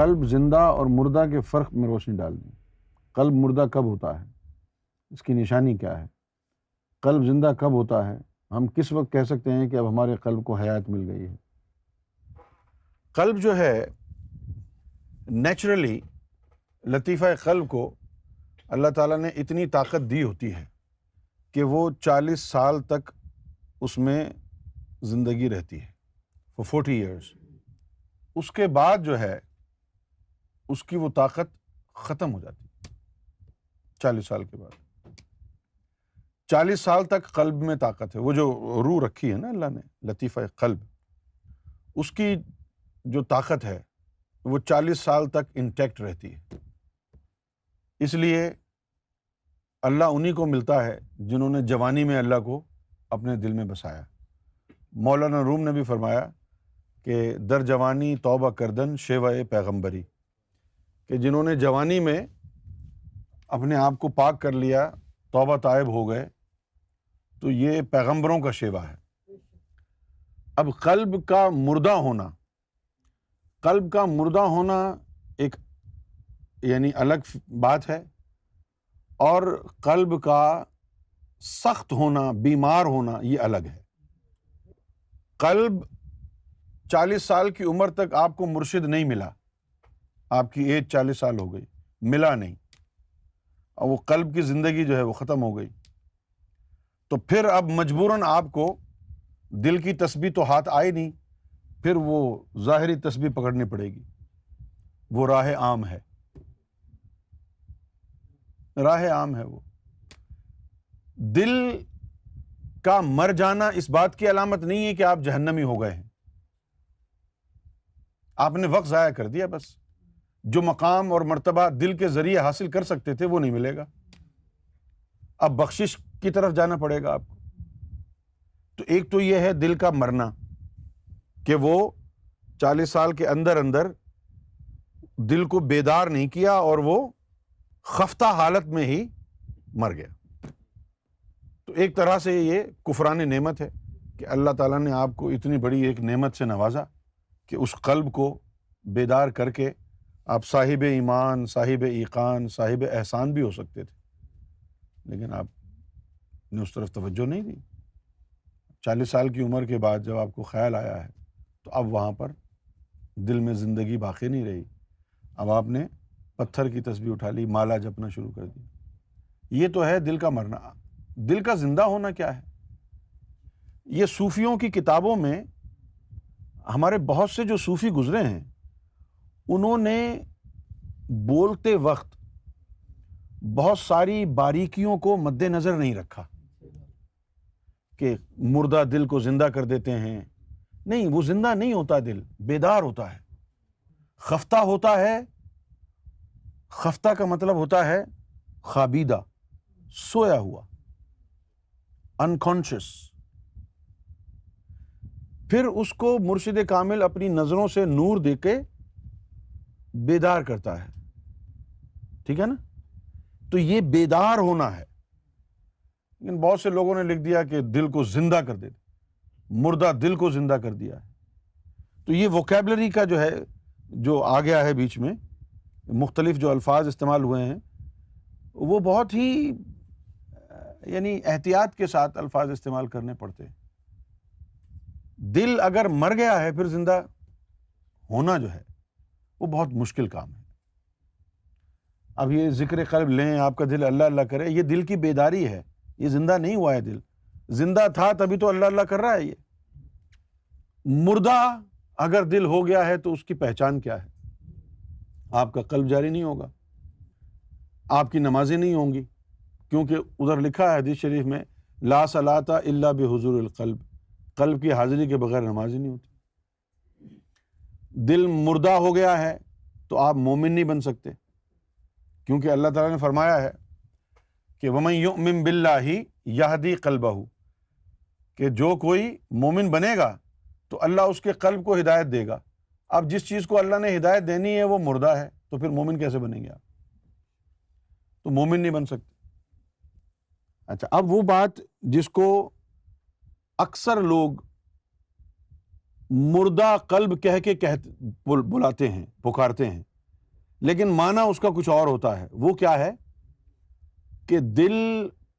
قلب زندہ اور مردہ کے فرق میں روشنی ڈال دیں قلب مردہ کب ہوتا ہے اس کی نشانی کیا ہے قلب زندہ کب ہوتا ہے ہم کس وقت کہہ سکتے ہیں کہ اب ہمارے قلب کو حیات مل گئی ہے قلب جو ہے نیچرلی لطیفہ قلب کو اللہ تعالیٰ نے اتنی طاقت دی ہوتی ہے کہ وہ چالیس سال تک اس میں زندگی رہتی ہے فور فورٹی ایئرس اس کے بعد جو ہے اس کی وہ طاقت ختم ہو جاتی چالیس سال کے بعد چالیس سال تک قلب میں طاقت ہے وہ جو روح رکھی ہے نا اللہ نے لطیفہ قلب اس کی جو طاقت ہے وہ چالیس سال تک انٹیکٹ رہتی ہے اس لیے اللہ انہیں کو ملتا ہے جنہوں نے جوانی میں اللہ کو اپنے دل میں بسایا مولانا روم نے بھی فرمایا کہ در جوانی توبہ کردن شیوائے پیغمبری کہ جنہوں نے جوانی میں اپنے آپ کو پاک کر لیا توبہ طائب ہو گئے تو یہ پیغمبروں کا شیوا ہے اب قلب کا مردہ ہونا قلب کا مردہ ہونا ایک یعنی الگ بات ہے اور قلب کا سخت ہونا بیمار ہونا یہ الگ ہے قلب چالیس سال کی عمر تک آپ کو مرشد نہیں ملا آپ کی ایج چالیس سال ہو گئی ملا نہیں اور وہ قلب کی زندگی جو ہے وہ ختم ہو گئی تو پھر اب مجبوراً آپ کو دل کی تسبیح تو ہاتھ آئی نہیں پھر وہ ظاہری تسبیح پکڑنی پڑے گی وہ راہ عام ہے راہ عام ہے وہ دل کا مر جانا اس بات کی علامت نہیں ہے کہ آپ جہنمی ہو گئے ہیں آپ نے وقت ضائع کر دیا بس جو مقام اور مرتبہ دل کے ذریعے حاصل کر سکتے تھے وہ نہیں ملے گا اب بخشش کی طرف جانا پڑے گا آپ کو تو ایک تو یہ ہے دل کا مرنا کہ وہ چالیس سال کے اندر اندر دل کو بیدار نہیں کیا اور وہ خفتہ حالت میں ہی مر گیا تو ایک طرح سے یہ کفران نعمت ہے کہ اللہ تعالیٰ نے آپ کو اتنی بڑی ایک نعمت سے نوازا کہ اس قلب کو بیدار کر کے آپ صاحب ایمان صاحب ایقان صاحب احسان بھی ہو سکتے تھے لیکن آپ نے اس طرف توجہ نہیں دی چالیس سال کی عمر کے بعد جب آپ کو خیال آیا ہے تو اب وہاں پر دل میں زندگی باقی نہیں رہی اب آپ نے پتھر کی تصویر اٹھا لی مالا جپنا شروع کر دی یہ تو ہے دل کا مرنا دل کا زندہ ہونا کیا ہے یہ صوفیوں کی کتابوں میں ہمارے بہت سے جو صوفی گزرے ہیں انہوں نے بولتے وقت بہت ساری باریکیوں کو مد نظر نہیں رکھا کہ مردہ دل کو زندہ کر دیتے ہیں نہیں وہ زندہ نہیں ہوتا دل بیدار ہوتا ہے خفتہ ہوتا ہے خفتہ کا مطلب ہوتا ہے خابیدہ سویا ہوا انکانشیس پھر اس کو مرشد کامل اپنی نظروں سے نور دے کے بیدار کرتا ہے ٹھیک ہے نا تو یہ بیدار ہونا ہے لیکن بہت سے لوگوں نے لکھ دیا کہ دل کو زندہ کر دے مردہ دل کو زندہ کر دیا ہے تو یہ ووکیبلری کا جو ہے جو آ گیا ہے بیچ میں مختلف جو الفاظ استعمال ہوئے ہیں وہ بہت ہی یعنی احتیاط کے ساتھ الفاظ استعمال کرنے پڑتے دل اگر مر گیا ہے پھر زندہ ہونا جو ہے وہ بہت مشکل کام ہے اب یہ ذکر قلب لیں آپ کا دل اللہ اللہ کرے یہ دل کی بیداری ہے یہ زندہ نہیں ہوا ہے دل زندہ تھا تبھی تو اللہ اللہ کر رہا ہے یہ مردہ اگر دل ہو گیا ہے تو اس کی پہچان کیا ہے آپ کا قلب جاری نہیں ہوگا آپ کی نمازیں نہیں ہوں گی کیونکہ ادھر لکھا ہے حدیث شریف میں لا لاتا اللہ بحضور القلب قلب کی حاضری کے بغیر ہی نہیں ہوتی دل مردہ ہو گیا ہے تو آپ مومن نہیں بن سکتے کیونکہ اللہ تعالیٰ نے فرمایا ہے کہ ومن بلہ ہی یادی قلبہ کہ جو کوئی مومن بنے گا تو اللہ اس کے قلب کو ہدایت دے گا اب جس چیز کو اللہ نے ہدایت دینی ہے وہ مردہ ہے تو پھر مومن کیسے بنیں گے آپ تو مومن نہیں بن سکتے اچھا اب وہ بات جس کو اکثر لوگ مردہ قلب کہہ کے کہتے بلاتے ہیں پکارتے ہیں لیکن مانا اس کا کچھ اور ہوتا ہے وہ کیا ہے کہ دل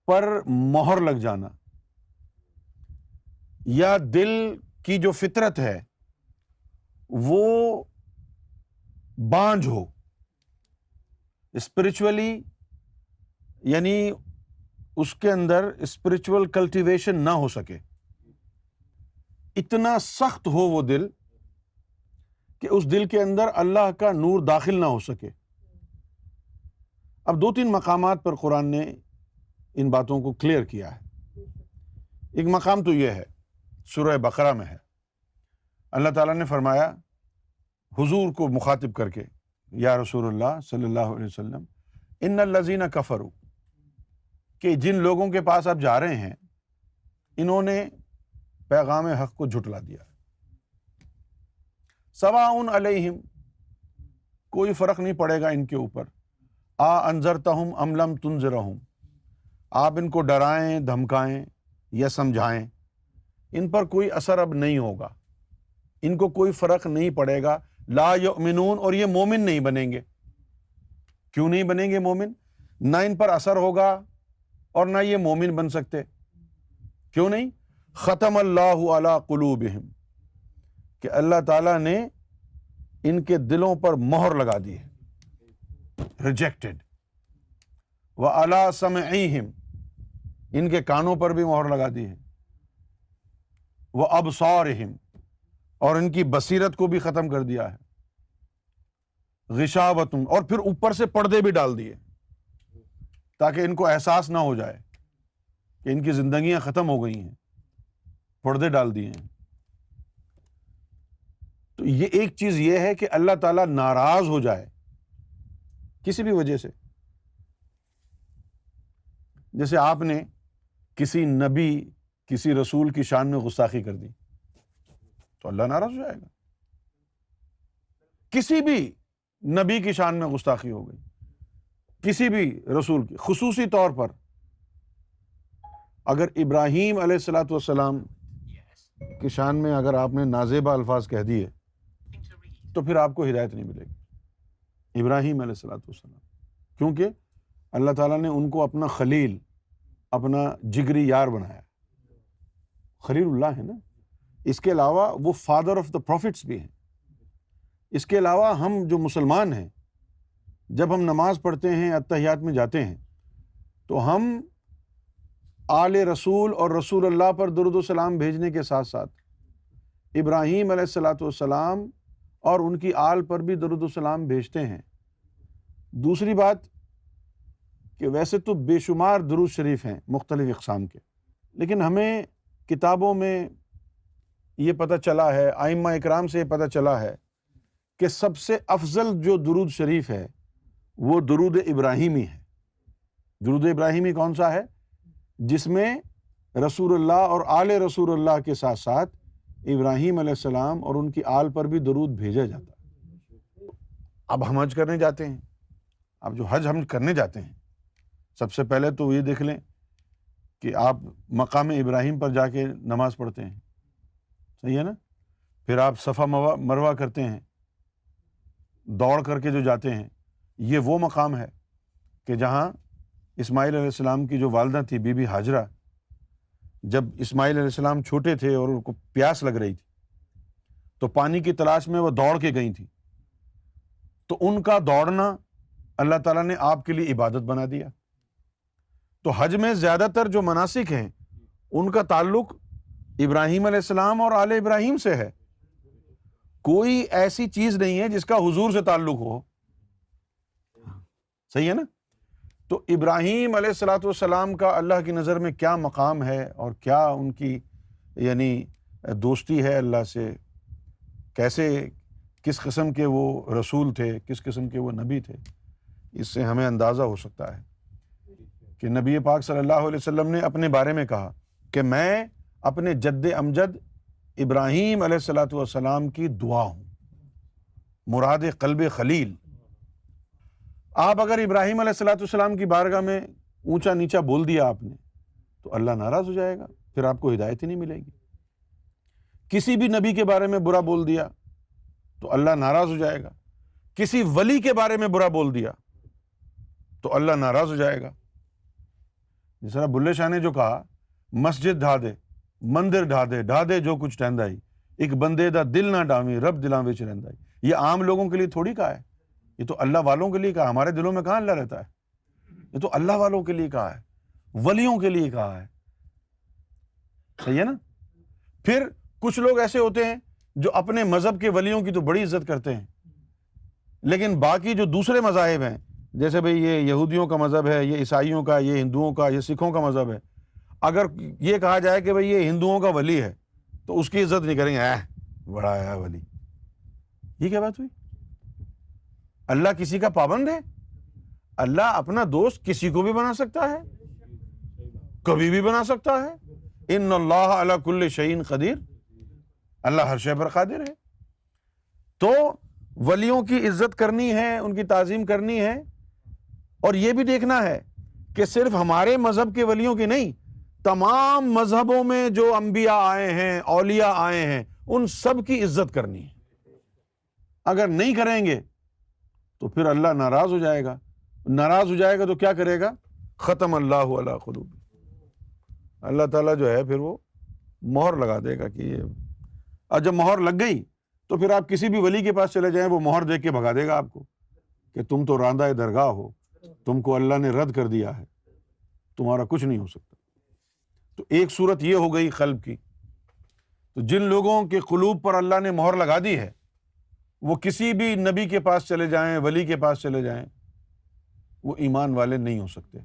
پر مہر لگ جانا یا دل کی جو فطرت ہے وہ بانج ہو اسپرچولی یعنی اس کے اندر اسپرچول کلٹیویشن نہ ہو سکے اتنا سخت ہو وہ دل کہ اس دل کے اندر اللہ کا نور داخل نہ ہو سکے اب دو تین مقامات پر قرآن نے ان باتوں کو کلیئر کیا ہے ایک مقام تو یہ ہے سورہ بقرہ میں ہے اللہ تعالیٰ نے فرمایا حضور کو مخاطب کر کے یا رسول اللہ صلی اللہ علیہ وسلم ان الزین کفرو کہ جن لوگوں کے پاس آپ جا رہے ہیں انہوں نے پیغام حق کو جھٹلا دیا سوا کوئی فرق نہیں پڑے گا ان کے اوپر آ انظر تہم املم تنز دھمکائیں یا سمجھائیں ان پر کوئی اثر اب نہیں ہوگا ان کو کوئی فرق نہیں پڑے گا لا یؤمنون اور یہ مومن نہیں بنیں گے کیوں نہیں بنیں گے مومن نہ ان پر اثر ہوگا اور نہ یہ مومن بن سکتے کیوں نہیں ختم اللہ کلو بہم کہ اللہ تعالیٰ نے ان کے دلوں پر مہر لگا دی ہے ریجیکٹڈ وہ الاسم اہم ان کے کانوں پر بھی مہر لگا دی ہے وہ ابسورہم اور ان کی بصیرت کو بھی ختم کر دیا ہے غشاوتن اور پھر اوپر سے پردے بھی ڈال دیے تاکہ ان کو احساس نہ ہو جائے کہ ان کی زندگیاں ختم ہو گئی ہیں پردے ڈال دیے ہیں تو یہ ایک چیز یہ ہے کہ اللہ تعالیٰ ناراض ہو جائے کسی بھی وجہ سے جیسے آپ نے کسی نبی کسی رسول کی شان میں گستاخی کر دی تو اللہ ناراض ہو جائے گا کسی بھی نبی کی شان میں گستاخی ہو گئی کسی بھی رسول کی خصوصی طور پر اگر ابراہیم علیہ السلاۃ والسلام کی شان میں اگر آپ نے نازیبا الفاظ کہہ دیے تو پھر آپ کو ہدایت نہیں ملے گی ابراہیم علیہ السلاۃ والسلام کیونکہ اللہ تعالیٰ نے ان کو اپنا خلیل اپنا جگری یار بنایا خلیل اللہ ہے نا اس کے علاوہ وہ فادر آف دا پروفٹس بھی ہیں اس کے علاوہ ہم جو مسلمان ہیں جب ہم نماز پڑھتے ہیں اتحیات میں جاتے ہیں تو ہم آل رسول اور رسول اللہ پر درد السلام بھیجنے کے ساتھ ساتھ ابراہیم علیہ السلاۃ والسلام اور ان کی آل پر بھی درد سلام بھیجتے ہیں دوسری بات کہ ویسے تو بے شمار درود شریف ہیں مختلف اقسام کے لیکن ہمیں کتابوں میں یہ پتہ چلا ہے آئمہ اکرام سے یہ پتہ چلا ہے کہ سب سے افضل جو درود شریف ہے وہ درود ابراہیمی ہے درود ابراہیمی کون سا ہے جس میں رسول اللہ اور آل رسول اللہ کے ساتھ ساتھ ابراہیم علیہ السلام اور ان کی آل پر بھی درود بھیجا جاتا اب ہم حج کرنے جاتے ہیں اب جو حج ہم کرنے جاتے ہیں سب سے پہلے تو یہ دیکھ لیں کہ آپ مقام ابراہیم پر جا کے نماز پڑھتے ہیں صحیح ہے نا پھر آپ صفحہ مروا کرتے ہیں دوڑ کر کے جو جاتے ہیں یہ وہ مقام ہے کہ جہاں اسماعیل علیہ السلام کی جو والدہ تھی بی بی حاجرہ جب اسماعیل علیہ السلام چھوٹے تھے اور ان کو پیاس لگ رہی تھی تو پانی کی تلاش میں وہ دوڑ کے گئی تھی تو ان کا دوڑنا اللہ تعالیٰ نے آپ کے لیے عبادت بنا دیا تو حج میں زیادہ تر جو مناسب ہیں ان کا تعلق ابراہیم علیہ السلام اور آل ابراہیم سے ہے کوئی ایسی چیز نہیں ہے جس کا حضور سے تعلق ہو صحیح ہے نا تو ابراہیم علیہ السلاۃ والسلام کا اللہ کی نظر میں کیا مقام ہے اور کیا ان کی یعنی دوستی ہے اللہ سے کیسے کس قسم کے وہ رسول تھے کس قسم کے وہ نبی تھے اس سے ہمیں اندازہ ہو سکتا ہے کہ نبی پاک صلی اللہ علیہ وسلم نے اپنے بارے میں کہا کہ میں اپنے جد امجد ابراہیم علیہ السلاۃ والسلام کی دعا ہوں مراد قلب خلیل آپ اگر ابراہیم علیہ السلاۃ والسلام کی بارگاہ میں اونچا نیچا بول دیا آپ نے تو اللہ ناراض ہو جائے گا پھر آپ کو ہدایت ہی نہیں ملے گی کسی بھی نبی کے بارے میں برا بول دیا تو اللہ ناراض ہو جائے گا کسی ولی کے بارے میں برا بول دیا تو اللہ ناراض ہو جائے گا جس طرح بلے شاہ نے جو کہا مسجد ڈھا دے مندر ڈھا دے ڈھا دے جو کچھ ٹہندا ہی ایک بندے دا دل نہ ڈاویں رب دلانوی رہندہ ہی یہ عام لوگوں کے لیے تھوڑی کہا ہے یہ تو اللہ والوں کے لیے کہا ہمارے دلوں میں کہاں اللہ رہتا ہے یہ تو اللہ والوں کے لیے کہا ہے ولیوں کے لیے کہا ہے صحیح ہے نا پھر کچھ لوگ ایسے ہوتے ہیں جو اپنے مذہب کے ولیوں کی تو بڑی عزت کرتے ہیں لیکن باقی جو دوسرے مذاہب ہیں جیسے بھائی یہودیوں کا مذہب ہے یہ عیسائیوں کا یہ ہندوؤں کا یہ سکھوں کا مذہب ہے اگر یہ کہا جائے کہ بھائی یہ ہندوؤں کا ولی ہے تو اس کی عزت نہیں کریں گے اے بڑا ہے ولی یہ کیا بات ہوئی اللہ کسی کا پابند ہے اللہ اپنا دوست کسی کو بھی بنا سکتا ہے کبھی بھی بنا سکتا ہے ان اللہ علی کل شعین قدیر اللہ ہر پر قادر ہے تو ولیوں کی عزت کرنی ہے ان کی تعظیم کرنی ہے اور یہ بھی دیکھنا ہے کہ صرف ہمارے مذہب کے ولیوں کی نہیں تمام مذہبوں میں جو انبیاء آئے ہیں اولیاء آئے ہیں ان سب کی عزت کرنی ہے اگر نہیں کریں گے تو پھر اللہ ناراض ہو جائے گا ناراض ہو جائے گا تو کیا کرے گا ختم اللہ اللہ خلوب اللہ تعالیٰ جو ہے پھر وہ مہر لگا دے گا کہ یہ اور جب مہر لگ گئی تو پھر آپ کسی بھی ولی کے پاس چلے جائیں وہ مہر دیکھ کے بھگا دے گا آپ کو کہ تم تو راندہ درگاہ ہو تم کو اللہ نے رد کر دیا ہے تمہارا کچھ نہیں ہو سکتا تو ایک صورت یہ ہو گئی قلب کی تو جن لوگوں کے قلوب پر اللہ نے مہر لگا دی ہے وہ کسی بھی نبی کے پاس چلے جائیں ولی کے پاس چلے جائیں وہ ایمان والے نہیں ہو سکتے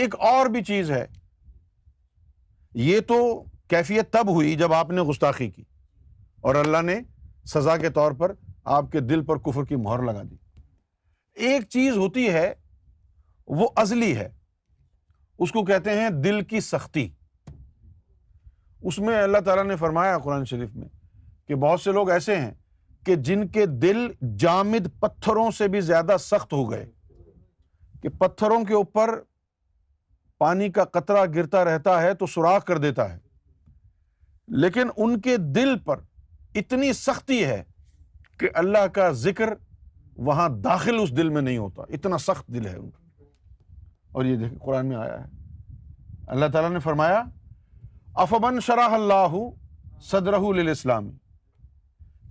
ایک اور بھی چیز ہے یہ تو کیفیت تب ہوئی جب آپ نے گستاخی کی اور اللہ نے سزا کے طور پر آپ کے دل پر کفر کی مہر لگا دی ایک چیز ہوتی ہے وہ ازلی ہے اس کو کہتے ہیں دل کی سختی اس میں اللہ تعالیٰ نے فرمایا قرآن شریف میں کہ بہت سے لوگ ایسے ہیں کہ جن کے دل جامد پتھروں سے بھی زیادہ سخت ہو گئے کہ پتھروں کے اوپر پانی کا قطرہ گرتا رہتا ہے تو سوراخ کر دیتا ہے لیکن ان کے دل پر اتنی سختی ہے کہ اللہ کا ذکر وہاں داخل اس دل میں نہیں ہوتا اتنا سخت دل ہے ان کا اور یہ دیکھیں قرآن میں آیا ہے اللہ تعالیٰ نے فرمایا افبن شرح اللہ صدر اسلامی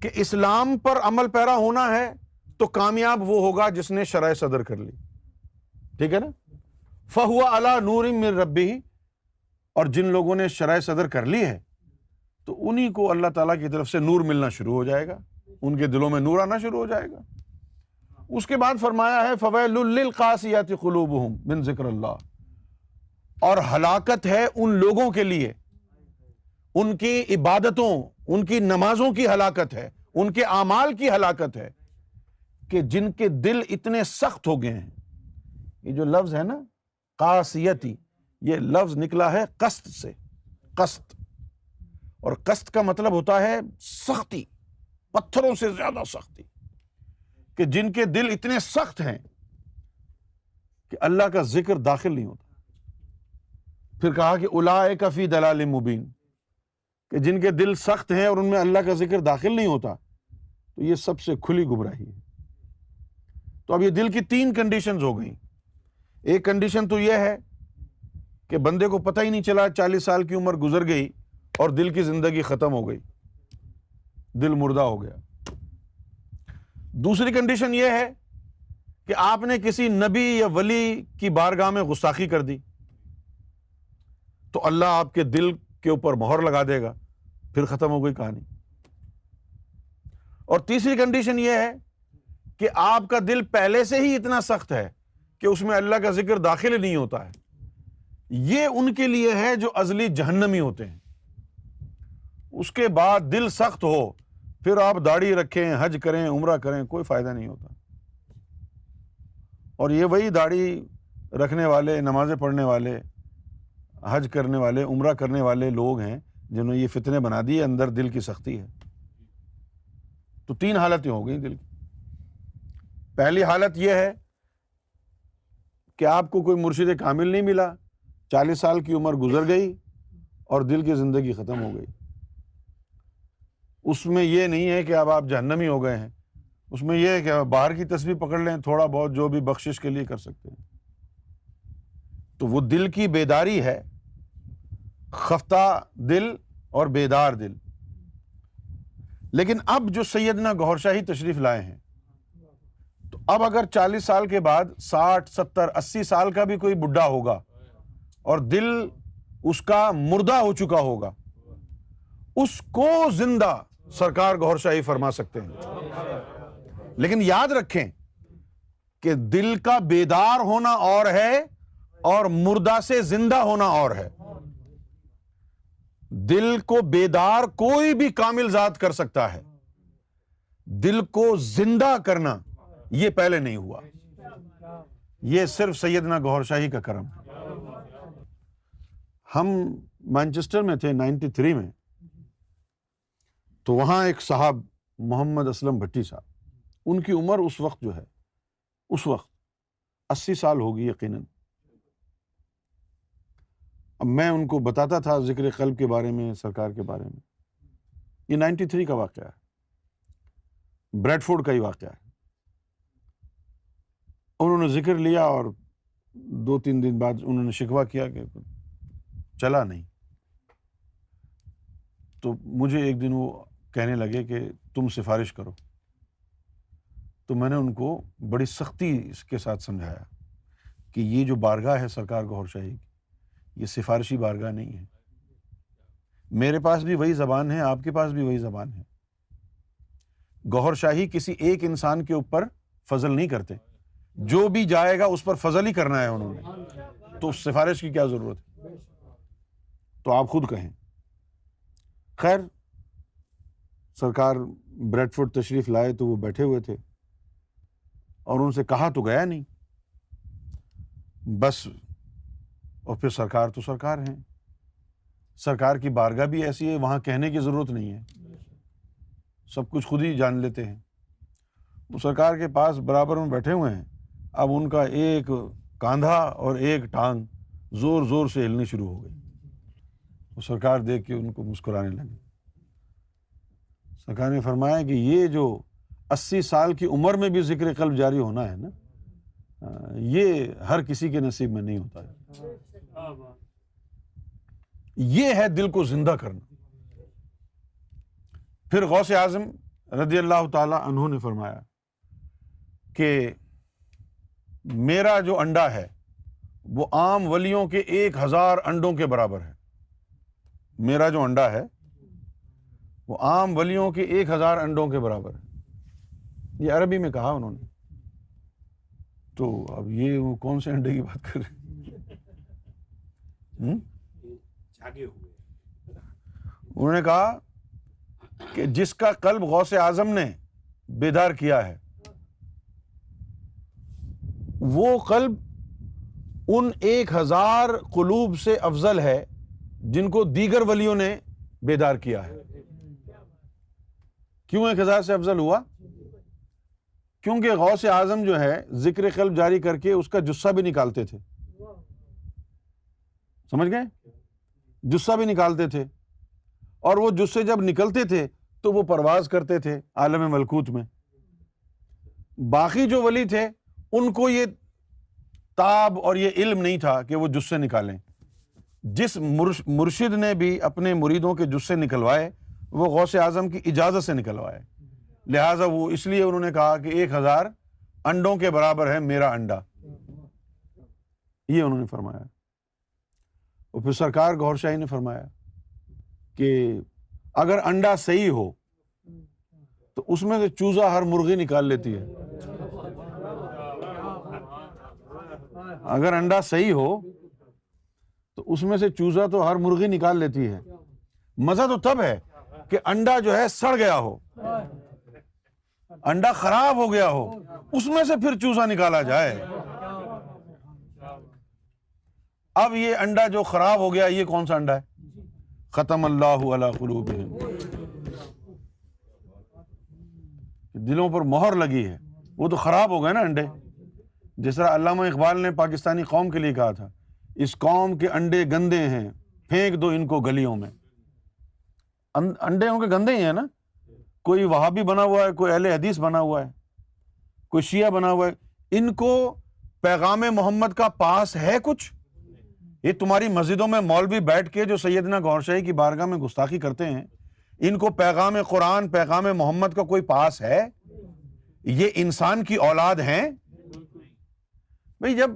کہ اسلام پر عمل پیرا ہونا ہے تو کامیاب وہ ہوگا جس نے شرح صدر کر لی ٹھیک ہے نا فہو علا نور ربی اور جن لوگوں نے شرح صدر کر لی ہے تو انہیں کو اللہ تعالیٰ کی طرف سے نور ملنا شروع ہو جائے گا ان کے دلوں میں نور آنا شروع ہو جائے گا اس کے بعد فرمایا ہے فویل فوائد بن ذکر اللہ اور ہلاکت ہے ان لوگوں کے لیے ان کی عبادتوں ان کی نمازوں کی ہلاکت ہے ان کے اعمال کی ہلاکت ہے کہ جن کے دل اتنے سخت ہو گئے ہیں یہ جو لفظ ہے نا قاسیتی یہ لفظ نکلا ہے قسط سے قسط اور قسط کا مطلب ہوتا ہے سختی پتھروں سے زیادہ سختی کہ جن کے دل اتنے سخت ہیں کہ اللہ کا ذکر داخل نہیں ہوتا پھر کہا کہ الا کفی دلال مبین کہ جن کے دل سخت ہیں اور ان میں اللہ کا ذکر داخل نہیں ہوتا تو یہ سب سے کھلی گمراہی ہے تو اب یہ دل کی تین کنڈیشنز ہو گئیں ایک کنڈیشن تو یہ ہے کہ بندے کو پتہ ہی نہیں چلا چالیس سال کی عمر گزر گئی اور دل کی زندگی ختم ہو گئی دل مردہ ہو گیا دوسری کنڈیشن یہ ہے کہ آپ نے کسی نبی یا ولی کی بارگاہ میں غستاخی کر دی تو اللہ آپ کے دل کے اوپر مہر لگا دے گا پھر ختم ہو گئی کہانی اور تیسری کنڈیشن یہ ہے کہ آپ کا دل پہلے سے ہی اتنا سخت ہے کہ اس میں اللہ کا ذکر داخل نہیں ہوتا ہے یہ ان کے لیے ہے جو ازلی جہنمی ہوتے ہیں اس کے بعد دل سخت ہو پھر آپ داڑھی رکھیں حج کریں عمرہ کریں کوئی فائدہ نہیں ہوتا اور یہ وہی داڑھی رکھنے والے نمازیں پڑھنے والے حج کرنے والے عمرہ کرنے والے لوگ ہیں جنہوں نے یہ فتنے بنا دیے اندر دل کی سختی ہے تو تین حالتیں ہو گئیں دل کی پہلی حالت یہ ہے کہ آپ کو کوئی مرشد کامل نہیں ملا چالیس سال کی عمر گزر گئی اور دل کی زندگی ختم ہو گئی اس میں یہ نہیں ہے کہ آپ آپ جہنمی ہو گئے ہیں اس میں یہ ہے کہ باہر کی تصویر پکڑ لیں تھوڑا بہت جو بھی بخشش کے لیے کر سکتے ہیں تو وہ دل کی بیداری ہے خفتہ دل اور بیدار دل لیکن اب جو سیدنا گور شاہی تشریف لائے ہیں تو اب اگر چالیس سال کے بعد ساٹھ ستر اسی سال کا بھی کوئی بڈھا ہوگا اور دل اس کا مردہ ہو چکا ہوگا اس کو زندہ سرکار گور شاہی فرما سکتے ہیں لیکن یاد رکھیں کہ دل کا بیدار ہونا اور ہے اور مردہ سے زندہ ہونا اور ہے دل کو بیدار کوئی بھی کامل ذات کر سکتا ہے دل کو زندہ کرنا یہ پہلے نہیں ہوا یہ صرف سیدنا گور شاہی کا کرم ہم مینچسٹر میں تھے نائنٹی تھری میں تو وہاں ایک صاحب محمد اسلم بھٹی صاحب ان کی عمر اس وقت جو ہے اس وقت اسی سال ہوگی یقیناً میں ان کو بتاتا تھا ذکر قلب کے بارے میں سرکار کے بارے میں یہ نائنٹی تھری کا واقعہ ہے بریڈ فورڈ کا ہی واقعہ ہے انہوں نے ذکر لیا اور دو تین دن بعد انہوں نے شکوا کیا کہ چلا نہیں تو مجھے ایک دن وہ کہنے لگے کہ تم سفارش کرو تو میں نے ان کو بڑی سختی اس کے ساتھ سمجھایا کہ یہ جو بارگاہ ہے سرکار گور شاہی کی یہ سفارشی بارگاہ نہیں ہے میرے پاس بھی وہی زبان ہے آپ کے پاس بھی وہی زبان ہے گوہر شاہی کسی ایک انسان کے اوپر فضل نہیں کرتے جو بھی جائے گا اس پر فضل ہی کرنا ہے انہوں نے تو سفارش کی کیا ضرورت ہے تو آپ خود کہیں خیر سرکار بریڈ فوڈ تشریف لائے تو وہ بیٹھے ہوئے تھے اور ان سے کہا تو گیا نہیں بس اور پھر سرکار تو سرکار ہیں سرکار کی بارگاہ بھی ایسی ہے وہاں کہنے کی ضرورت نہیں ہے سب کچھ خود ہی جان لیتے ہیں وہ سرکار کے پاس برابر میں بیٹھے ہوئے ہیں اب ان کا ایک کاندھا اور ایک ٹانگ زور زور سے ہلنی شروع ہو گئی وہ سرکار دیکھ کے ان کو مسکرانے لگے سرکار نے فرمایا کہ یہ جو اسی سال کی عمر میں بھی ذکر قلب جاری ہونا ہے نا یہ ہر کسی کے نصیب میں نہیں ہوتا ہے یہ ہے دل کو زندہ کرنا پھر غوث اعظم رضی اللہ تعالی انہوں نے فرمایا کہ میرا جو انڈا ہے وہ عام ولیوں کے ایک ہزار انڈوں کے برابر ہے میرا جو انڈا ہے وہ عام ولیوں کے ایک ہزار انڈوں کے برابر ہے یہ عربی میں کہا انہوں نے تو اب یہ وہ کون سے انڈے کی بات کر رہے ہیں انہوں نے کہا کہ جس کا قلب غوث اعظم نے بیدار کیا ہے وہ قلب ان ایک ہزار قلوب سے افضل ہے جن کو دیگر ولیوں نے بیدار کیا ہے کیوں ایک ہزار سے افضل ہوا کیونکہ غوث اعظم جو ہے ذکر قلب جاری کر کے اس کا جسہ بھی نکالتے تھے سمجھ گئے جسہ بھی نکالتے تھے اور وہ جسے جب نکلتے تھے تو وہ پرواز کرتے تھے عالم ملکوت میں باقی جو ولی تھے ان کو یہ تاب اور یہ علم نہیں تھا کہ وہ جسے نکالیں جس مرشد نے بھی اپنے مریدوں کے جسے نکلوائے وہ غوث اعظم کی اجازت سے نکلوائے لہٰذا وہ اس لیے انہوں نے کہا کہ ایک ہزار انڈوں کے برابر ہے میرا انڈا یہ انہوں نے فرمایا اور پھر سرکار گور شاہی نے فرمایا کہ اگر انڈا صحیح ہو تو اس میں سے چوزا ہر مرغی نکال لیتی ہے اگر انڈا صحیح ہو تو اس میں سے چوزا تو ہر مرغی نکال لیتی ہے مزہ تو تب ہے کہ انڈا جو ہے سڑ گیا ہو انڈا خراب ہو گیا ہو اس میں سے پھر چوزا نکالا جائے اب یہ انڈا جو خراب ہو گیا یہ کون سا انڈا ہے ختم اللہ علیہ قلوب دلوں پر مہر لگی ہے وہ تو خراب ہو گئے نا انڈے جس طرح علامہ اقبال نے پاکستانی قوم کے لیے کہا تھا اس قوم کے انڈے گندے ہیں پھینک دو ان کو گلیوں میں انڈے ہوں کے گندے ہی ہیں نا کوئی وہابی بنا ہوا ہے کوئی اہل حدیث بنا ہوا ہے کوئی شیعہ بنا ہوا ہے ان کو پیغام محمد کا پاس ہے کچھ یہ تمہاری مسجدوں میں مولوی بیٹھ کے جو سیدنا گور شاہی کی بارگاہ میں گستاخی کرتے ہیں ان کو پیغام قرآن پیغام محمد کا کوئی پاس ہے یہ انسان کی اولاد ہیں بھائی جب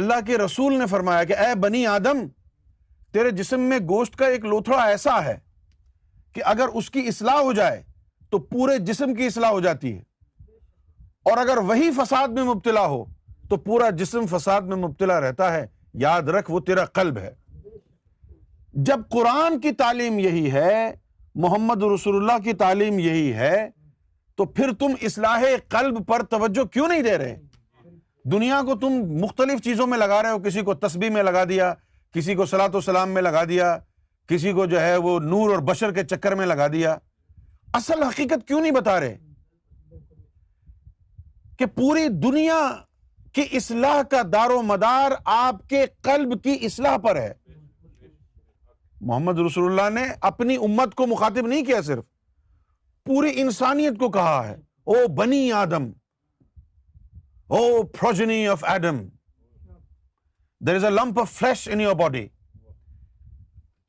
اللہ کے رسول نے فرمایا کہ اے بنی آدم تیرے جسم میں گوشت کا ایک لوتھڑا ایسا ہے کہ اگر اس کی اصلاح ہو جائے تو پورے جسم کی اصلاح ہو جاتی ہے اور اگر وہی فساد میں مبتلا ہو تو پورا جسم فساد میں مبتلا رہتا ہے یاد رکھ وہ تیرا قلب ہے جب قرآن کی تعلیم یہی ہے محمد رسول اللہ کی تعلیم یہی ہے تو پھر تم اصلاح قلب پر توجہ کیوں نہیں دے رہے دنیا کو تم مختلف چیزوں میں لگا رہے ہو کسی کو تسبیح میں لگا دیا کسی کو صلاح و سلام میں لگا دیا کسی کو جو ہے وہ نور اور بشر کے چکر میں لگا دیا اصل حقیقت کیوں نہیں بتا رہے کہ پوری دنیا کہ اصلاح کا دار و مدار آپ کے قلب کی اصلاح پر ہے محمد رسول اللہ نے اپنی امت کو مخاطب نہیں کیا صرف پوری انسانیت کو کہا ہے او بنی آدم O progeny of Adam there is a lump of flesh in your body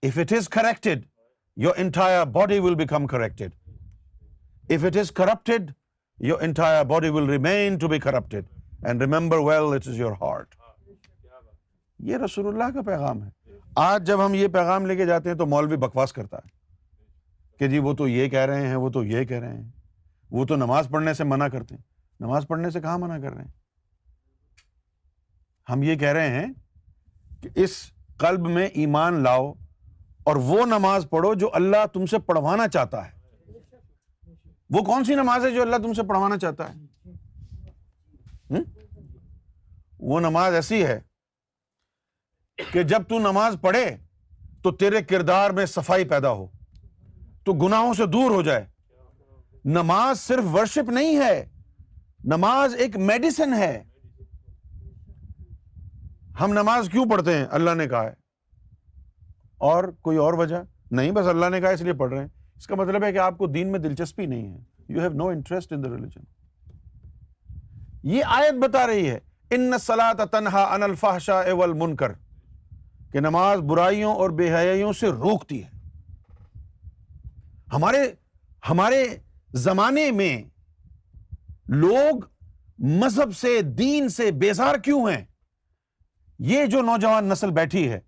if it is corrected your entire body will become corrected if it is corrupted your entire body will remain to be corrupted and remember well it is your heart یہ رسول اللہ کا پیغام ہے آج جب ہم یہ پیغام لے کے جاتے ہیں تو مولوی بکواس کرتا ہے کہ جی وہ تو یہ کہہ رہے ہیں وہ تو یہ کہہ رہے ہیں وہ تو نماز پڑھنے سے منع کرتے ہیں نماز پڑھنے سے کہاں منع کر رہے ہیں ہم یہ کہہ رہے ہیں کہ اس قلب میں ایمان لاؤ اور وہ نماز پڑھو جو اللہ تم سے پڑھوانا چاہتا ہے وہ کون سی نماز ہے جو اللہ تم سے پڑھوانا چاہتا ہے وہ نماز ایسی ہے کہ جب تو نماز پڑھے تو تیرے کردار میں صفائی پیدا ہو تو گناہوں سے دور ہو جائے نماز صرف ورشپ نہیں ہے نماز ایک میڈیسن ہے ہم نماز کیوں پڑھتے ہیں اللہ نے کہا ہے اور کوئی اور وجہ نہیں بس اللہ نے کہا اس لیے پڑھ رہے ہیں اس کا مطلب ہے کہ آپ کو دین میں دلچسپی نہیں ہے you have no interest in the religion یہ آیت بتا رہی ہے ان سلا تنہا ان الفاشا اول من کر کہ نماز برائیوں اور بے حیائیوں سے روکتی ہے ہمارے ہمارے زمانے میں لوگ مذہب سے دین سے بیزار کیوں ہیں یہ جو نوجوان نسل بیٹھی ہے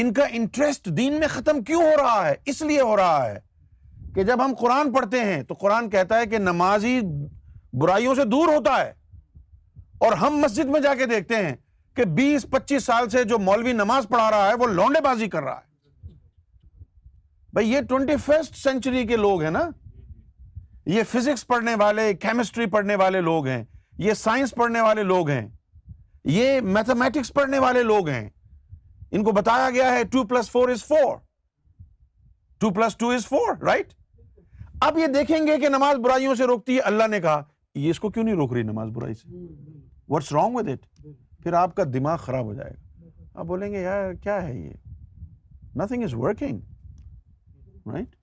ان کا انٹرسٹ دین میں ختم کیوں ہو رہا ہے اس لیے ہو رہا ہے کہ جب ہم قرآن پڑھتے ہیں تو قرآن کہتا ہے کہ نمازی برائیوں سے دور ہوتا ہے اور ہم مسجد میں جا کے دیکھتے ہیں کہ بیس پچیس سال سے جو مولوی نماز پڑھا رہا ہے وہ لونڈے بازی کر رہا ہے بھائی یہ ٹوینٹی فرسٹ سینچری کے لوگ ہیں نا یہ فزکس پڑھنے والے کیمسٹری پڑھنے والے لوگ ہیں یہ سائنس پڑھنے والے لوگ ہیں یہ میتھمیٹکس پڑھنے والے لوگ ہیں ان کو بتایا گیا ہے two plus four is four two plus two is four right اب یہ دیکھیں گے کہ نماز برائیوں سے روکتی ہے اللہ نے کہا یہ اس کو کیوں نہیں روک رہی نماز برائی سے واٹس رانگ ود اٹ پھر آپ کا دماغ خراب ہو جائے گا آپ بولیں گے یار کیا ہے یہ نتھنگ از ورکنگ رائٹ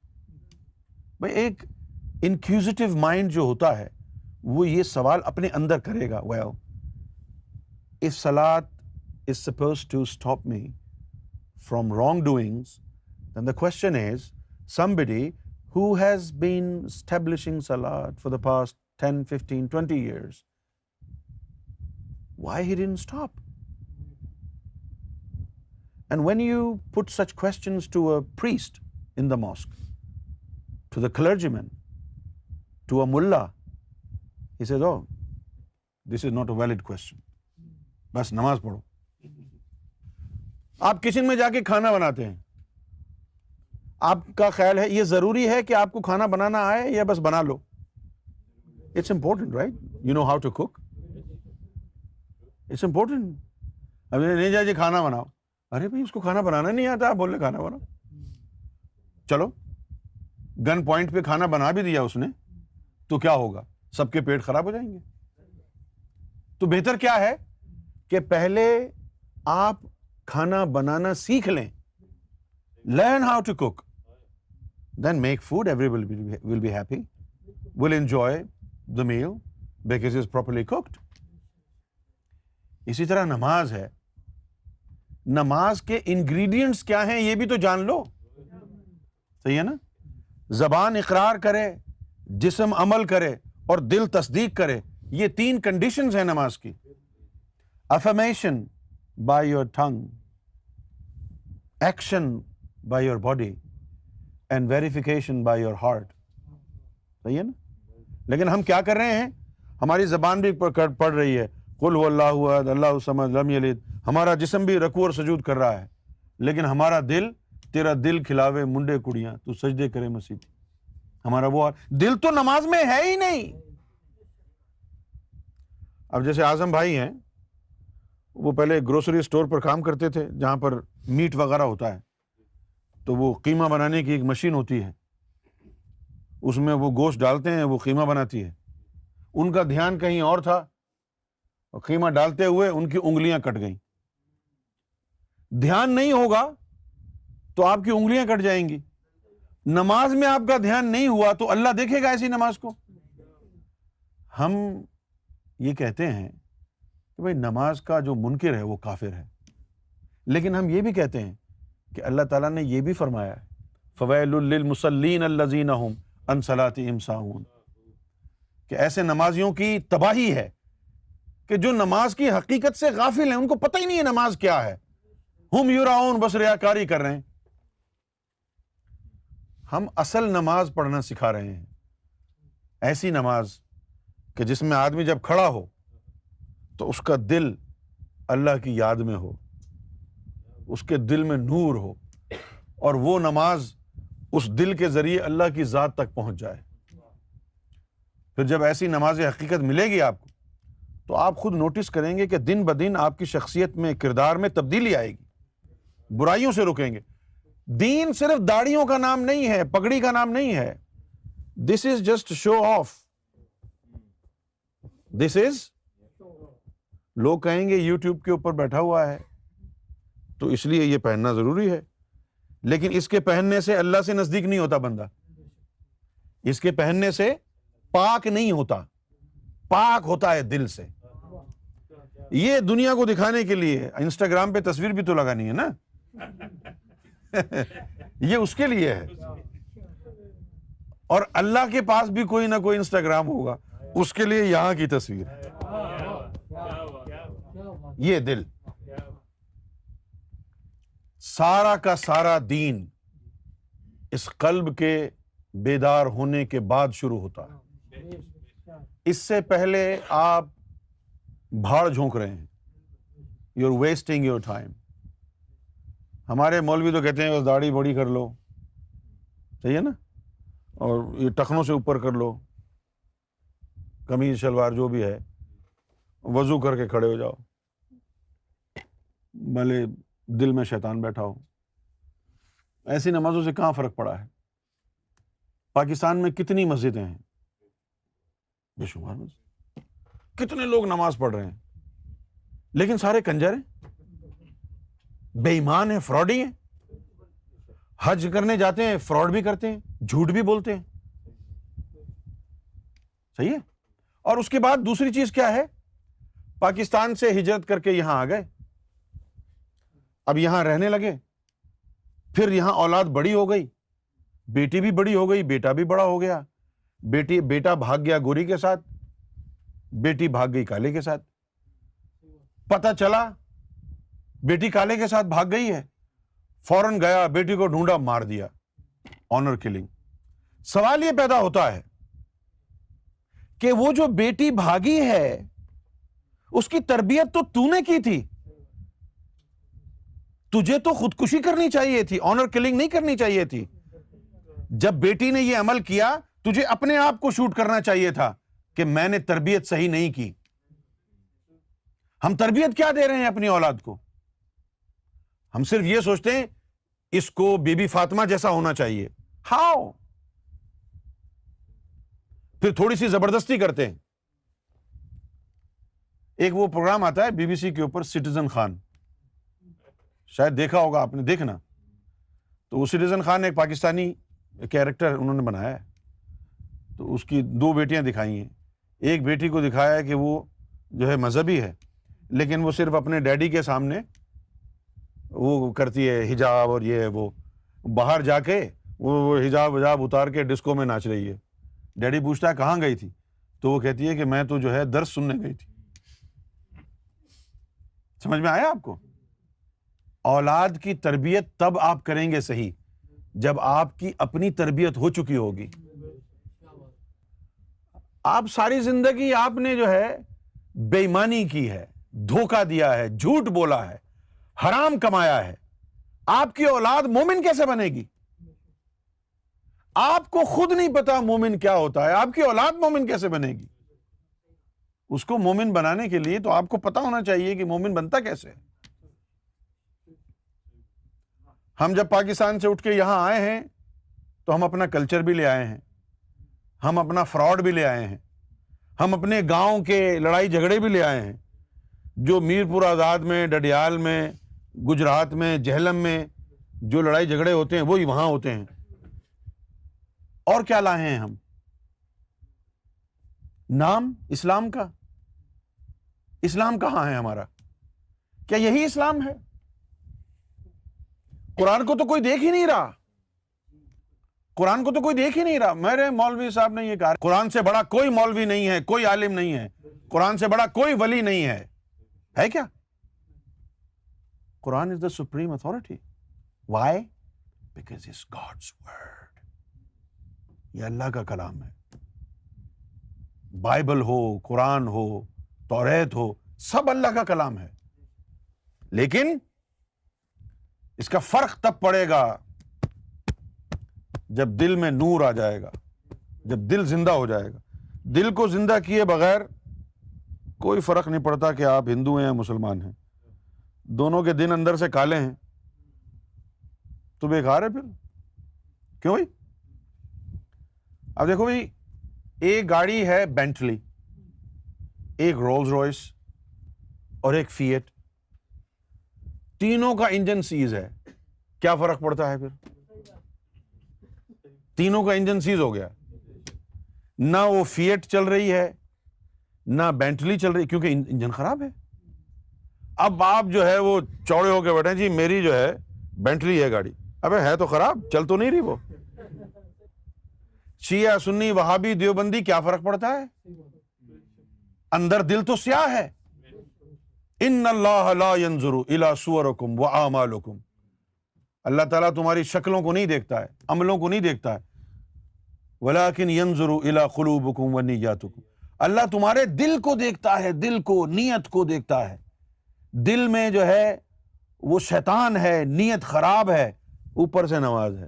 بھائی ایک مائنڈ جو ہوتا ہے وہ یہ سوال اپنے اندر کرے گا سلاد is supposed to stop me from wrong doings then the question is somebody has been establishing salad for the past ten fifteen twenty years why he done stop and when you put such questions to a priest in the mosque to the clergy man to a ملا is this is not a valid question بس نماز پڑھو آپ kitchen میں جا کے کھانا بناتے ہیں آپ کا خیال ہے یہ ضروری ہے کہ آپ کو کھانا بنانا آئے یا بس بنا لو it's important right you know how to cook it's important ابھی نہیں جائے جی کھانا بناؤ ارے بھائی اس کو کھانا بنانا نہیں آتا آپ بول رہے کھانا بناؤ چلو گن پوائنٹ پہ کھانا بنا بھی دیا اس نے تو کیا ہوگا سب کے پیٹ خراب ہو جائیں گے تو بہتر کیا ہے کہ پہلے آپ کھانا بنانا سیکھ لیں learn how to cook then make food every will be happy will enjoy the meal because is properly cooked اسی طرح نماز ہے نماز کے انگریڈینٹس کیا ہیں یہ بھی تو جان لو صحیح ہے نا زبان اقرار کرے جسم عمل کرے اور دل تصدیق کرے یہ تین کنڈیشنز ہیں نماز کی affirmation by your tongue action by your body and verification by your heart صحیح ہے نا لیکن ہم کیا کر رہے ہیں ہماری زبان بھی پڑ رہی ہے کل ہو اللہ ہوا اللہ وسمد لم علید ہمارا جسم بھی رقو اور سجود کر رہا ہے لیکن ہمارا دل تیرا دل کھلاوے منڈے کڑیاں تو سجدے کرے مسیح ہمارا وہ دل تو نماز میں ہے ہی نہیں اب جیسے اعظم بھائی ہیں وہ پہلے گروسری اسٹور پر کام کرتے تھے جہاں پر میٹ وغیرہ ہوتا ہے تو وہ قیمہ بنانے کی ایک مشین ہوتی ہے اس میں وہ گوشت ڈالتے ہیں وہ خیمہ بناتی ہے ان کا دھیان کہیں اور تھا اور خیمہ ڈالتے ہوئے ان کی انگلیاں کٹ گئیں دھیان نہیں ہوگا تو آپ کی انگلیاں کٹ جائیں گی نماز میں آپ کا دھیان نہیں ہوا تو اللہ دیکھے گا ایسی نماز کو ہم یہ کہتے ہیں کہ بھائی نماز کا جو منکر ہے وہ کافر ہے لیکن ہم یہ بھی کہتے ہیں کہ اللہ تعالیٰ نے یہ بھی فرمایا ہے فویل المسلین اللہ انسلاتی امساون کہ ایسے نمازیوں کی تباہی ہے کہ جو نماز کی حقیقت سے غافل ہیں ان کو پتہ ہی نہیں ہے نماز کیا ہے ہم بس ریا کاری کر رہے ہیں ہم اصل نماز پڑھنا سکھا رہے ہیں ایسی نماز کہ جس میں آدمی جب کھڑا ہو تو اس کا دل اللہ کی یاد میں ہو اس کے دل میں نور ہو اور وہ نماز اس دل کے ذریعے اللہ کی ذات تک پہنچ جائے پھر جب ایسی نماز حقیقت ملے گی آپ کو تو آپ خود نوٹس کریں گے کہ دن بدن آپ کی شخصیت میں کردار میں تبدیلی آئے گی برائیوں سے رکیں گے دین صرف داڑیوں کا نام نہیں ہے پگڑی کا نام نہیں ہے دس is just show of this از لوگ کہیں گے یو ٹیوب کے اوپر بیٹھا ہوا ہے تو اس لیے یہ پہننا ضروری ہے لیکن اس کے پہننے سے اللہ سے نزدیک نہیں ہوتا بندہ اس کے پہننے سے پاک نہیں ہوتا پاک ہوتا ہے دل سے یہ دنیا کو دکھانے کے لیے انسٹاگرام پہ تصویر بھی تو لگانی ہے نا یہ اس کے لیے ہے اور اللہ کے پاس بھی کوئی نہ کوئی انسٹاگرام ہوگا اس کے لیے یہاں کی تصویر یہ دل سارا کا سارا دین اس قلب کے بیدار ہونے کے بعد شروع ہوتا ہے اس سے پہلے آپ بھاڑ جھونک رہے ہیں you are wasting your time ہمارے مولوی تو کہتے ہیں داڑھی بڑی کر لو صحیح ہے نا اور یہ ٹخنوں سے اوپر کر لو کمیز شلوار جو بھی ہے وضو کر کے کھڑے ہو جاؤ بھلے دل میں شیطان بیٹھا ہو ایسی نمازوں سے کہاں فرق پڑا ہے پاکستان میں کتنی مسجدیں ہیں بے شمار مسجد کتنے لوگ نماز پڑھ رہے ہیں لیکن سارے کنجر ہیں بے ایمان ہیں فراڈ ہی حج کرنے جاتے ہیں فراڈ بھی کرتے ہیں جھوٹ بھی بولتے ہیں صحیح ہے اور اس کے بعد دوسری چیز کیا ہے پاکستان سے ہجرت کر کے یہاں آ گئے اب یہاں رہنے لگے پھر یہاں اولاد بڑی ہو گئی بیٹی بھی بڑی ہو گئی بیٹا بھی بڑا ہو گیا بیٹی بیٹا بھاگ گیا گوری کے ساتھ بیٹی بھاگ گئی کالے کے ساتھ پتا چلا بیٹی کالے کے ساتھ بھاگ گئی ہے فوراً گیا بیٹی کو ڈھونڈا مار دیا آنر کلنگ سوال یہ پیدا ہوتا ہے کہ وہ جو بیٹی بھاگی ہے اس کی تربیت تو تو نے کی تھی تجھے تو خودکشی کرنی چاہیے تھی آنر کلنگ نہیں کرنی چاہیے تھی جب بیٹی نے یہ عمل کیا تجھے اپنے آپ کو شوٹ کرنا چاہیے تھا کہ میں نے تربیت صحیح نہیں کی ہم تربیت کیا دے رہے ہیں اپنی اولاد کو ہم صرف یہ سوچتے ہیں اس کو بی بی فاطمہ جیسا ہونا چاہیے ہاؤ پھر تھوڑی سی زبردستی کرتے ہیں ایک وہ پروگرام آتا ہے بی بی سی کے اوپر سٹیزن خان شاید دیکھا ہوگا آپ نے دیکھنا تو سیزن خان ایک پاکستانی کیریکٹر انہوں نے بنایا تو اس کی دو بیٹیاں دکھائی ہیں ایک بیٹی کو دکھایا ہے کہ وہ جو ہے مذہبی ہے لیکن وہ صرف اپنے ڈیڈی کے سامنے وہ کرتی ہے حجاب اور یہ وہ باہر جا کے وہ حجاب وجاب اتار کے ڈسکو میں ناچ رہی ہے ڈیڈی پوچھتا ہے کہاں گئی تھی تو وہ کہتی ہے کہ میں تو جو ہے درس سننے گئی تھی سمجھ میں آیا آپ کو اولاد کی تربیت تب آپ کریں گے صحیح جب آپ کی اپنی تربیت ہو چکی ہوگی آپ ساری زندگی آپ نے جو ہے بےمانی کی ہے دھوکہ دیا ہے جھوٹ بولا ہے حرام کمایا ہے آپ کی اولاد مومن کیسے بنے گی آپ کو خود نہیں پتا مومن کیا ہوتا ہے آپ کی اولاد مومن کیسے بنے گی اس کو مومن بنانے کے لیے تو آپ کو پتا ہونا چاہیے کہ مومن بنتا کیسے ہے ہم جب پاکستان سے اٹھ کے یہاں آئے ہیں تو ہم اپنا کلچر بھی لے آئے ہیں ہم اپنا فراڈ بھی لے آئے ہیں ہم اپنے گاؤں کے لڑائی جھگڑے بھی لے آئے ہیں جو میر پور آزاد میں ڈڈیال میں گجرات میں جہلم میں جو لڑائی جھگڑے ہوتے ہیں وہی وہاں ہوتے ہیں اور کیا لائے ہیں ہم نام اسلام کا اسلام کہاں ہے ہمارا کیا یہی اسلام ہے قرآن کو تو کوئی دیکھ ہی نہیں رہا قرآن کو تو کوئی دیکھ ہی نہیں رہا میرے مولوی صاحب نے یہ کہا قرآن سے بڑا کوئی مولوی نہیں ہے کوئی عالم نہیں ہے قرآن سے بڑا کوئی ولی نہیں ہے ہے کیا Quran is the supreme authority why because God's word یہ اللہ کا کلام ہے بائبل ہو قرآن ہو توریت ہو سب اللہ کا کلام ہے لیکن اس کا فرق تب پڑے گا جب دل میں نور آ جائے گا جب دل زندہ ہو جائے گا دل کو زندہ کیے بغیر کوئی فرق نہیں پڑتا کہ آپ ہندو ہیں یا مسلمان ہیں دونوں کے دن اندر سے کالے ہیں تو بے گا رہے پھر کیوں بھائی اب دیکھو بھائی ایک گاڑی ہے بینٹلی ایک رولز روئس اور ایک فیٹ تینوں کا انجن سیز ہے کیا فرق پڑتا ہے پھر تینوں کا انجن سیز ہو گیا نہ وہ فیٹ چل رہی ہے نہ بینٹلی چل رہی کیونکہ انجن خراب ہے اب آپ جو ہے وہ چوڑے ہو کے بیٹھے جی میری جو ہے بینٹلی ہے گاڑی ابے ہے تو خراب چل تو نہیں رہی وہ شیعہ سنی وہابی دیوبندی کیا فرق پڑتا ہے اندر دل تو سیاہ ہے ان اللہ اللہ ضرور الاسورکم و امال اللہ تعالیٰ تمہاری شکلوں کو نہیں دیکھتا ہے عملوں کو نہیں دیکھتا ہے ولیکن یون الى الاخلوب حکم و نی اللہ تمہارے دل کو دیکھتا ہے دل کو نیت کو دیکھتا ہے دل میں جو ہے وہ شیطان ہے نیت خراب ہے اوپر سے نواز ہے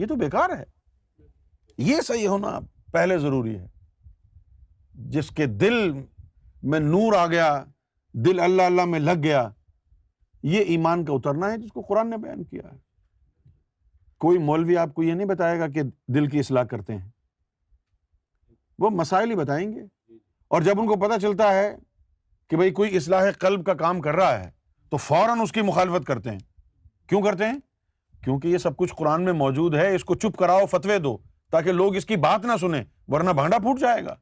یہ تو بیکار ہے یہ صحیح ہونا پہلے ضروری ہے جس کے دل میں نور آ گیا دل اللہ اللہ میں لگ گیا یہ ایمان کا اترنا ہے جس کو قرآن نے بیان کیا ہے کوئی مولوی آپ کو یہ نہیں بتائے گا کہ دل کی اصلاح کرتے ہیں وہ مسائل ہی بتائیں گے اور جب ان کو پتا چلتا ہے کہ بھائی کوئی اصلاح قلب کا کام کر رہا ہے تو فوراً اس کی مخالفت کرتے ہیں کیوں کرتے ہیں کیونکہ یہ سب کچھ قرآن میں موجود ہے اس کو چپ کراؤ فتوے دو تاکہ لوگ اس کی بات نہ سنیں ورنہ بھانڈا پھوٹ جائے گا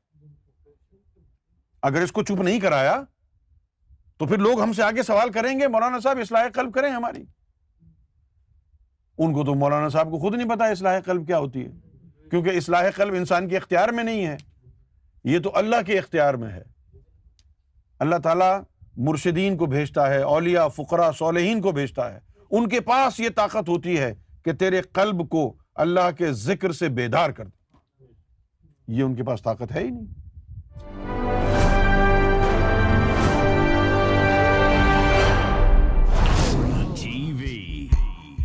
اگر اس کو چپ نہیں کرایا تو پھر لوگ ہم سے آگے سوال کریں گے مولانا صاحب اصلاح قلب کریں ہماری ان کو تو مولانا صاحب کو خود نہیں پتا اصلاح قلب کیا ہوتی ہے کیونکہ اصلاح قلب انسان کے اختیار میں نہیں ہے یہ تو اللہ کے اختیار میں ہے اللہ تعالیٰ مرشدین کو بھیجتا ہے اولیاء فقرا صالحین کو بھیجتا ہے ان کے پاس یہ طاقت ہوتی ہے کہ تیرے قلب کو اللہ کے ذکر سے بیدار کر دے یہ ان کے پاس طاقت ہے ہی نہیں